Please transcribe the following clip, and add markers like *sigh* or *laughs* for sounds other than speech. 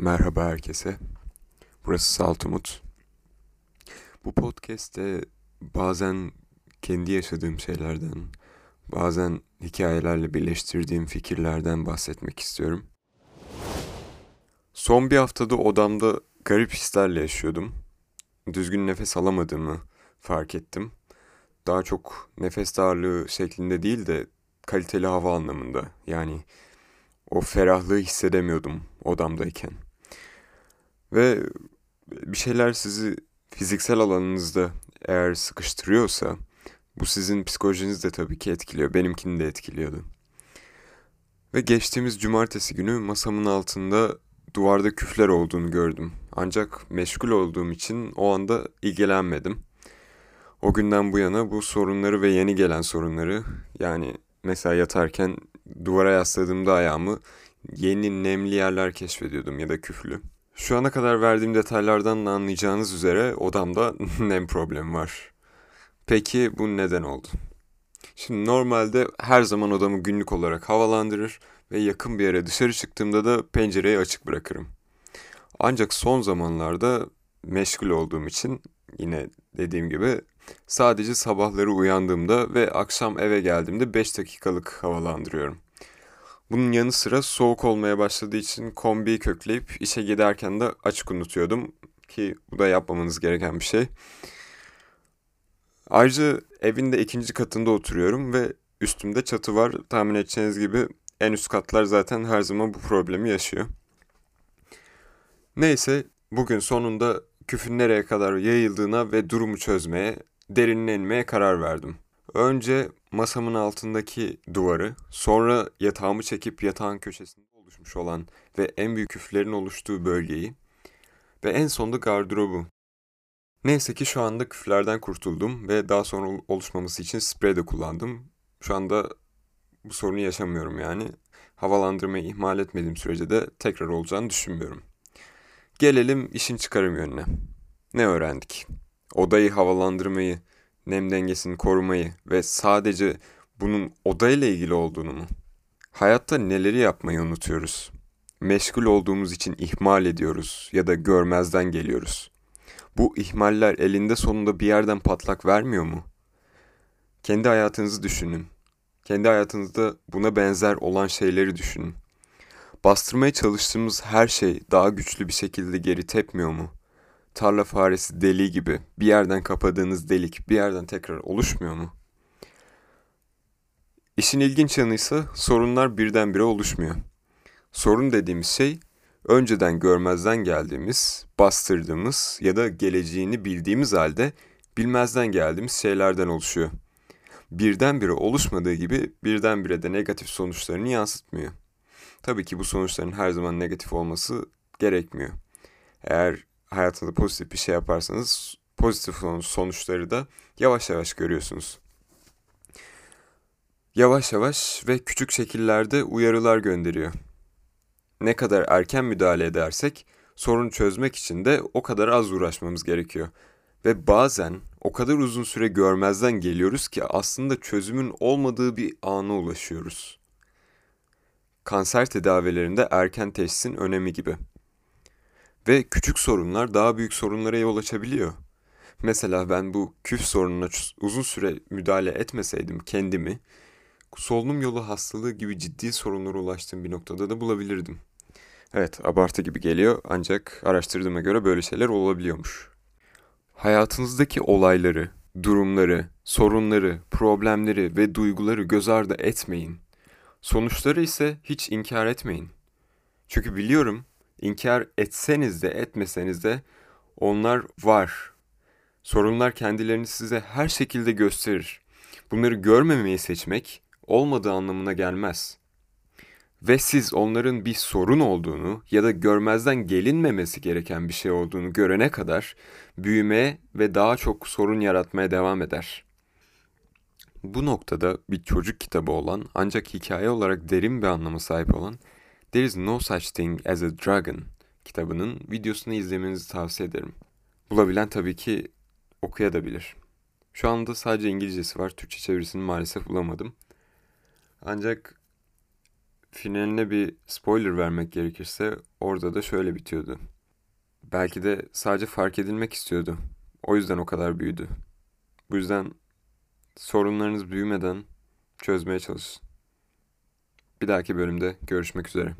Merhaba herkese. Burası Saltumut. Bu podcast'te bazen kendi yaşadığım şeylerden, bazen hikayelerle birleştirdiğim fikirlerden bahsetmek istiyorum. Son bir haftada odamda garip hislerle yaşıyordum. Düzgün nefes alamadığımı fark ettim. Daha çok nefes darlığı şeklinde değil de kaliteli hava anlamında. Yani o ferahlığı hissedemiyordum odamdayken. Ve bir şeyler sizi fiziksel alanınızda eğer sıkıştırıyorsa bu sizin psikolojinizi de tabii ki etkiliyor. Benimkini de etkiliyordu. Ve geçtiğimiz cumartesi günü masamın altında duvarda küfler olduğunu gördüm. Ancak meşgul olduğum için o anda ilgilenmedim. O günden bu yana bu sorunları ve yeni gelen sorunları yani mesela yatarken duvara yasladığımda ayağımı yeni nemli yerler keşfediyordum ya da küflü. Şu ana kadar verdiğim detaylardan da anlayacağınız üzere odamda *laughs* nem problemi var. Peki bu neden oldu? Şimdi normalde her zaman odamı günlük olarak havalandırır ve yakın bir yere dışarı çıktığımda da pencereyi açık bırakırım. Ancak son zamanlarda meşgul olduğum için yine dediğim gibi sadece sabahları uyandığımda ve akşam eve geldiğimde 5 dakikalık havalandırıyorum. Bunun yanı sıra soğuk olmaya başladığı için kombiyi kökleyip işe giderken de açık unutuyordum ki bu da yapmamanız gereken bir şey. Ayrıca evin de ikinci katında oturuyorum ve üstümde çatı var. Tahmin edeceğiniz gibi en üst katlar zaten her zaman bu problemi yaşıyor. Neyse bugün sonunda küfün nereye kadar yayıldığına ve durumu çözmeye, derinine inmeye karar verdim. Önce masamın altındaki duvarı, sonra yatağımı çekip yatağın köşesinde oluşmuş olan ve en büyük küflerin oluştuğu bölgeyi ve en sonunda gardırobu. Neyse ki şu anda küflerden kurtuldum ve daha sonra oluşmaması için sprey de kullandım. Şu anda bu sorunu yaşamıyorum yani. Havalandırmayı ihmal etmediğim sürece de tekrar olacağını düşünmüyorum. Gelelim işin çıkarım yönüne. Ne öğrendik? Odayı havalandırmayı, nem dengesini korumayı ve sadece bunun odayla ilgili olduğunu mu? Hayatta neleri yapmayı unutuyoruz? Meşgul olduğumuz için ihmal ediyoruz ya da görmezden geliyoruz. Bu ihmaller elinde sonunda bir yerden patlak vermiyor mu? Kendi hayatınızı düşünün. Kendi hayatınızda buna benzer olan şeyleri düşünün. Bastırmaya çalıştığımız her şey daha güçlü bir şekilde geri tepmiyor mu? Tarla faresi deliği gibi bir yerden kapadığınız delik bir yerden tekrar oluşmuyor mu? İşin ilginç yanı ise sorunlar birdenbire oluşmuyor. Sorun dediğimiz şey önceden görmezden geldiğimiz, bastırdığımız ya da geleceğini bildiğimiz halde bilmezden geldiğimiz şeylerden oluşuyor. Birdenbire oluşmadığı gibi birdenbire de negatif sonuçlarını yansıtmıyor. Tabii ki bu sonuçların her zaman negatif olması gerekmiyor. Eğer hayatınızda pozitif bir şey yaparsanız pozitif sonuçları da yavaş yavaş görüyorsunuz. Yavaş yavaş ve küçük şekillerde uyarılar gönderiyor. Ne kadar erken müdahale edersek sorunu çözmek için de o kadar az uğraşmamız gerekiyor. Ve bazen o kadar uzun süre görmezden geliyoruz ki aslında çözümün olmadığı bir ana ulaşıyoruz. Kanser tedavilerinde erken teşhisin önemi gibi. Ve küçük sorunlar daha büyük sorunlara yol açabiliyor. Mesela ben bu küf sorununa uzun süre müdahale etmeseydim kendimi, solunum yolu hastalığı gibi ciddi sorunlara ulaştığım bir noktada da bulabilirdim. Evet, abartı gibi geliyor ancak araştırdığıma göre böyle şeyler olabiliyormuş. Hayatınızdaki olayları, durumları, sorunları, problemleri ve duyguları göz ardı etmeyin. Sonuçları ise hiç inkar etmeyin. Çünkü biliyorum İnkar etseniz de etmeseniz de onlar var. Sorunlar kendilerini size her şekilde gösterir. Bunları görmemeyi seçmek olmadığı anlamına gelmez. Ve siz onların bir sorun olduğunu ya da görmezden gelinmemesi gereken bir şey olduğunu görene kadar büyümeye ve daha çok sorun yaratmaya devam eder. Bu noktada bir çocuk kitabı olan ancak hikaye olarak derin bir anlama sahip olan There is no such thing as a dragon kitabının videosunu izlemenizi tavsiye ederim. Bulabilen tabii ki okuyabilir. Şu anda sadece İngilizcesi var. Türkçe çevirisini maalesef bulamadım. Ancak finaline bir spoiler vermek gerekirse orada da şöyle bitiyordu. Belki de sadece fark edilmek istiyordu. O yüzden o kadar büyüdü. Bu yüzden sorunlarınız büyümeden çözmeye çalışın. Bir dahaki bölümde görüşmek üzere.